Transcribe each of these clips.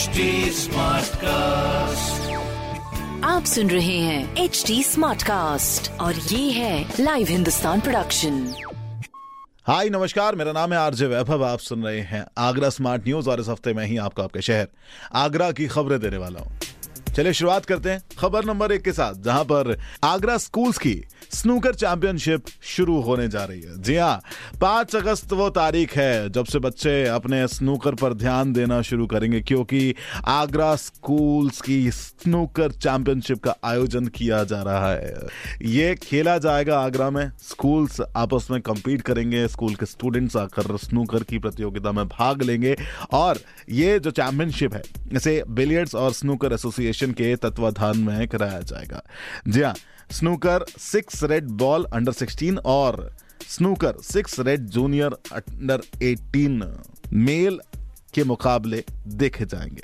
HD cast आप सुन रहे हैं एच डी स्मार्ट कास्ट और ये है लाइव हिंदुस्तान प्रोडक्शन हाय नमस्कार मेरा नाम है आरजे वैभव आप सुन रहे हैं आगरा स्मार्ट न्यूज़ और इस हफ़्ते में ही आपको आपके शहर आगरा की खबरें देने वाला हूँ। चलिए शुरुआत करते हैं खबर नंबर एक के साथ, जहाँ पर आगरा स्कूल्स की स्नूकर चैंपियनशिप शुरू होने जा रही है। जी हाँ पाँच अगस्त वो तारीख है जब से बच्चे अपने स्नूकर पर ध्यान देना शुरू करेंगे, क्योंकि आगरा स्कूल्स की स्नूकर चैंपियनशिप का आयोजन किया जा रहा है। ये खेला जाएगा आगरा में, स्कूल्स आपस में कंपीट करेंगे, स्कूल के स्टूडेंट्स आकर स्नूकर की प्रतियोगिता में भाग लेंगे, और ये जो चैंपियनशिप है इसे बिलियर्ड्स और स्नूकर एसोसिएशन के तत्वाधान में कराया जाएगा। जी हाँ snooker six red ball under 16 और snooker six red junior under 18 male के मुकाबले देखे जाएँगे।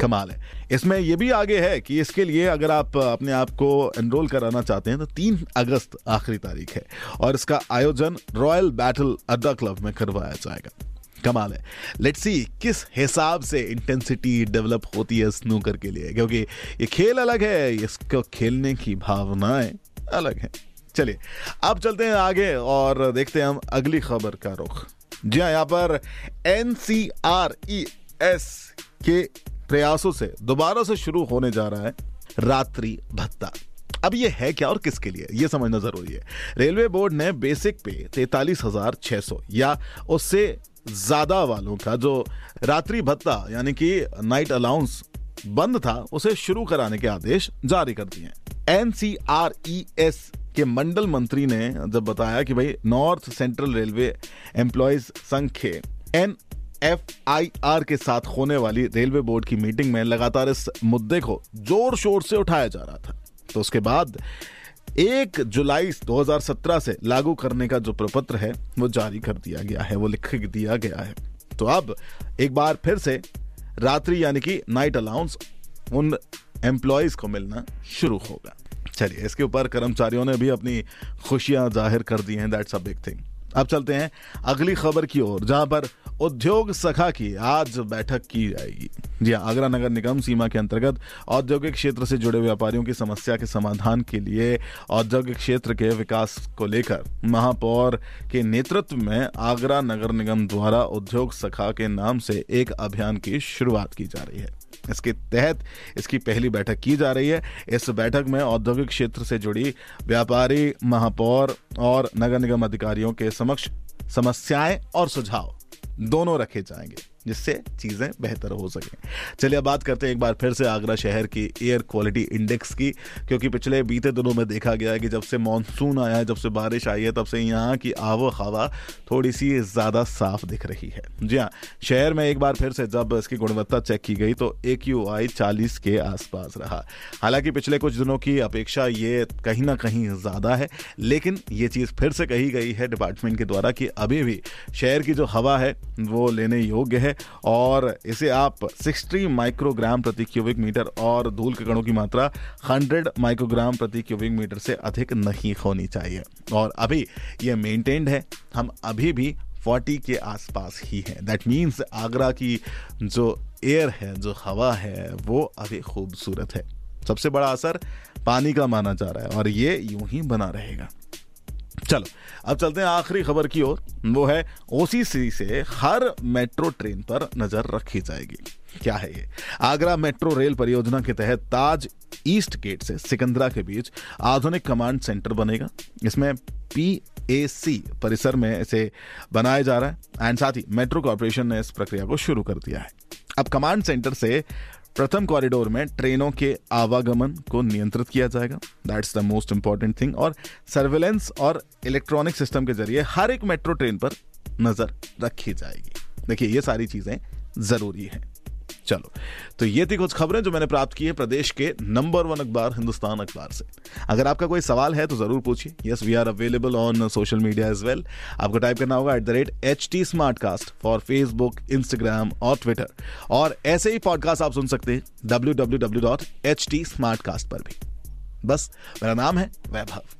कमाल है। इसमें यह भी आगे है कि इसके लिए अगर आप अपने आप को एनरोल कराना चाहते हैं तो तीन अगस्त आखिरी तारीख है और इसका आयोजन रॉयल बैटल अड्डा क्लब में करवाया जाएगा। कमाल है। लेट्स सी किस हिसाब से इंटेंसिटी डेवलप होती है स्नूकर के लिए? क्योंकि ये खेल अलग है, इसको खेलने की भावनाएँ अलग है। चलिए, अब चलते हैं आगे और देखते हैं हम अगली खबर का रुख। जी हाँ यहाँ पर N C R E S के प्रयासों से दोबारा से शुरू होने जा रहा है रात्रि भत्ता। अब ये है क्या और किसके लिए? ये समझना ज़रूरी है। रेलवे बोर्ड ने बेसिक पे तैतालीस हज़ार छह सौ या उससे ज़्यादा वालों का जो रात्रि भत्ता, यानी कि नाइट अलाउंस बंद था, उसे शुरू कराने के आदेश जारी कर दिए एनसीआरईएस के मंडल मंत्री ने जब बताया कि भाई नॉर्थ सेंट्रल रेलवे एम्प्लॉयज़ संघ के एन एफ़ आई आर के साथ होने वाली रेलवे बोर्ड की मीटिंग में लगातार इस मुद्दे को ज़ोर शोर से उठाया जा रहा था। तो उसके बाद एक जुलाई 2017 से लागू करने का जो प्रपत्र है, वो जारी कर दिया गया है, वो लिख दिया गया है। तो अब एक बार फिर से रात्रि यानी कि नाइट अलाउंस उन एम्प्लॉयज़ को मिलना शुरू होगा। चलिए, इसके ऊपर कर्मचारियों ने भी अपनी खुशियाँ ज़ाहिर कर दी हैं दैट्स अ बिग थिंग अब चलते हैं अगली खबर की ओर, जहाँ पर उद्योग सखा की आज बैठक की जाएगी। जी हाँ आगरा नगर निगम सीमा के अंतर्गत औद्योगिक क्षेत्र से जुड़े व्यापारियों की समस्या के समाधान के लिए औद्योगिक क्षेत्र के विकास को लेकर महापौर के नेतृत्व में आगरा नगर निगम द्वारा उद्योग सखा के नाम से एक अभियान की शुरुआत की जा रही है। इसके तहत इसकी पहली बैठक की जा रही है। इस बैठक में औद्योगिक क्षेत्र से जुड़ी व्यापारी, महापौर और नगर निगम अधिकारियों के समक्ष समस्याएँ और सुझाव दोनों रखे जाएँगे। जिससे चीज़ें बेहतर हो सके। चलिए अब बात करते हैं एक बार फिर से आगरा शहर की एयर क्वालिटी इंडेक्स की, क्योंकि पिछले बीते दिनों में देखा गया है कि जब से मानसून आया है, जब से बारिश आई है, तब से यहाँ की आबो हवा थोड़ी सी ज़्यादा साफ़ दिख रही है। जी हाँ शहर में एक बार फिर से जब इसकी गुणवत्ता चेक की गई तो एक यू आई चालीस के आसपास रहा। हालाँकि पिछले कुछ दिनों की अपेक्षा ये कहीं ना कहीं ज़्यादा है, लेकिन ये चीज़ फिर से कही गई है डिपार्टमेंट के द्वारा कि अभी भी शहर की जो हवा है, वो लेने योग्य है। और इसे आप 60 माइक्रोग्राम प्रति क्यूबिक मीटर और धूल के कणों की मात्रा 100 माइक्रोग्राम प्रति क्यूबिक मीटर से अधिक नहीं होनी चाहिए। और अभी ये मेंटेन्ड है। हम अभी भी 40 के आसपास ही है। दैट मीन्स आगरा की जो एयर है, जो हवा है, वो अभी खूबसूरत है। सबसे बड़ा असर पानी का माना जा रहा है और ये यूँ ही बना रहेगा। चलो, अब चलते हैं आखिरी खबर की ओर। वो है ओसीसी से हर मेट्रो ट्रेन पर नज़र रखी जाएगी। क्या है ये? आगरा मेट्रो रेल परियोजना के तहत ताज ईस्ट गेट से सिकंदरा के बीच आधुनिक कमांड सेंटर बनेगा। इसमें पी ए सी परिसर में इसे बनाया जा रहा है। एंड साथ ही मेट्रो कॉरपोरेशन ने इस प्रक्रिया को शुरू कर दिया है। अब कमांड सेंटर से प्रथम कॉरिडोर में ट्रेनों के आवागमन को नियंत्रित किया जाएगा। That's the most important thing और सर्वेलेंस और इलेक्ट्रॉनिक सिस्टम के ज़रिए हर एक मेट्रो ट्रेन पर नज़र रखी जाएगी। देखिए, ये सारी चीज़ें ज़रूरी है। चलो तो ये थी कुछ खबरें जो मैंने प्राप्त की है प्रदेश के नंबर वन अखबार, हिंदुस्तान अखबार से। अगर आपका कोई सवाल है तो ज़रूर पूछिए। Yes we are available on social media as well आपको टाइप करना होगा at the rate H T smart cast for Facebook Instagram और ट्विटर और ऐसे ही पॉडकास्ट आप सुन सकते हैं W W W dot H T smart cast पर भी। बस, मेरा नाम है वैभव।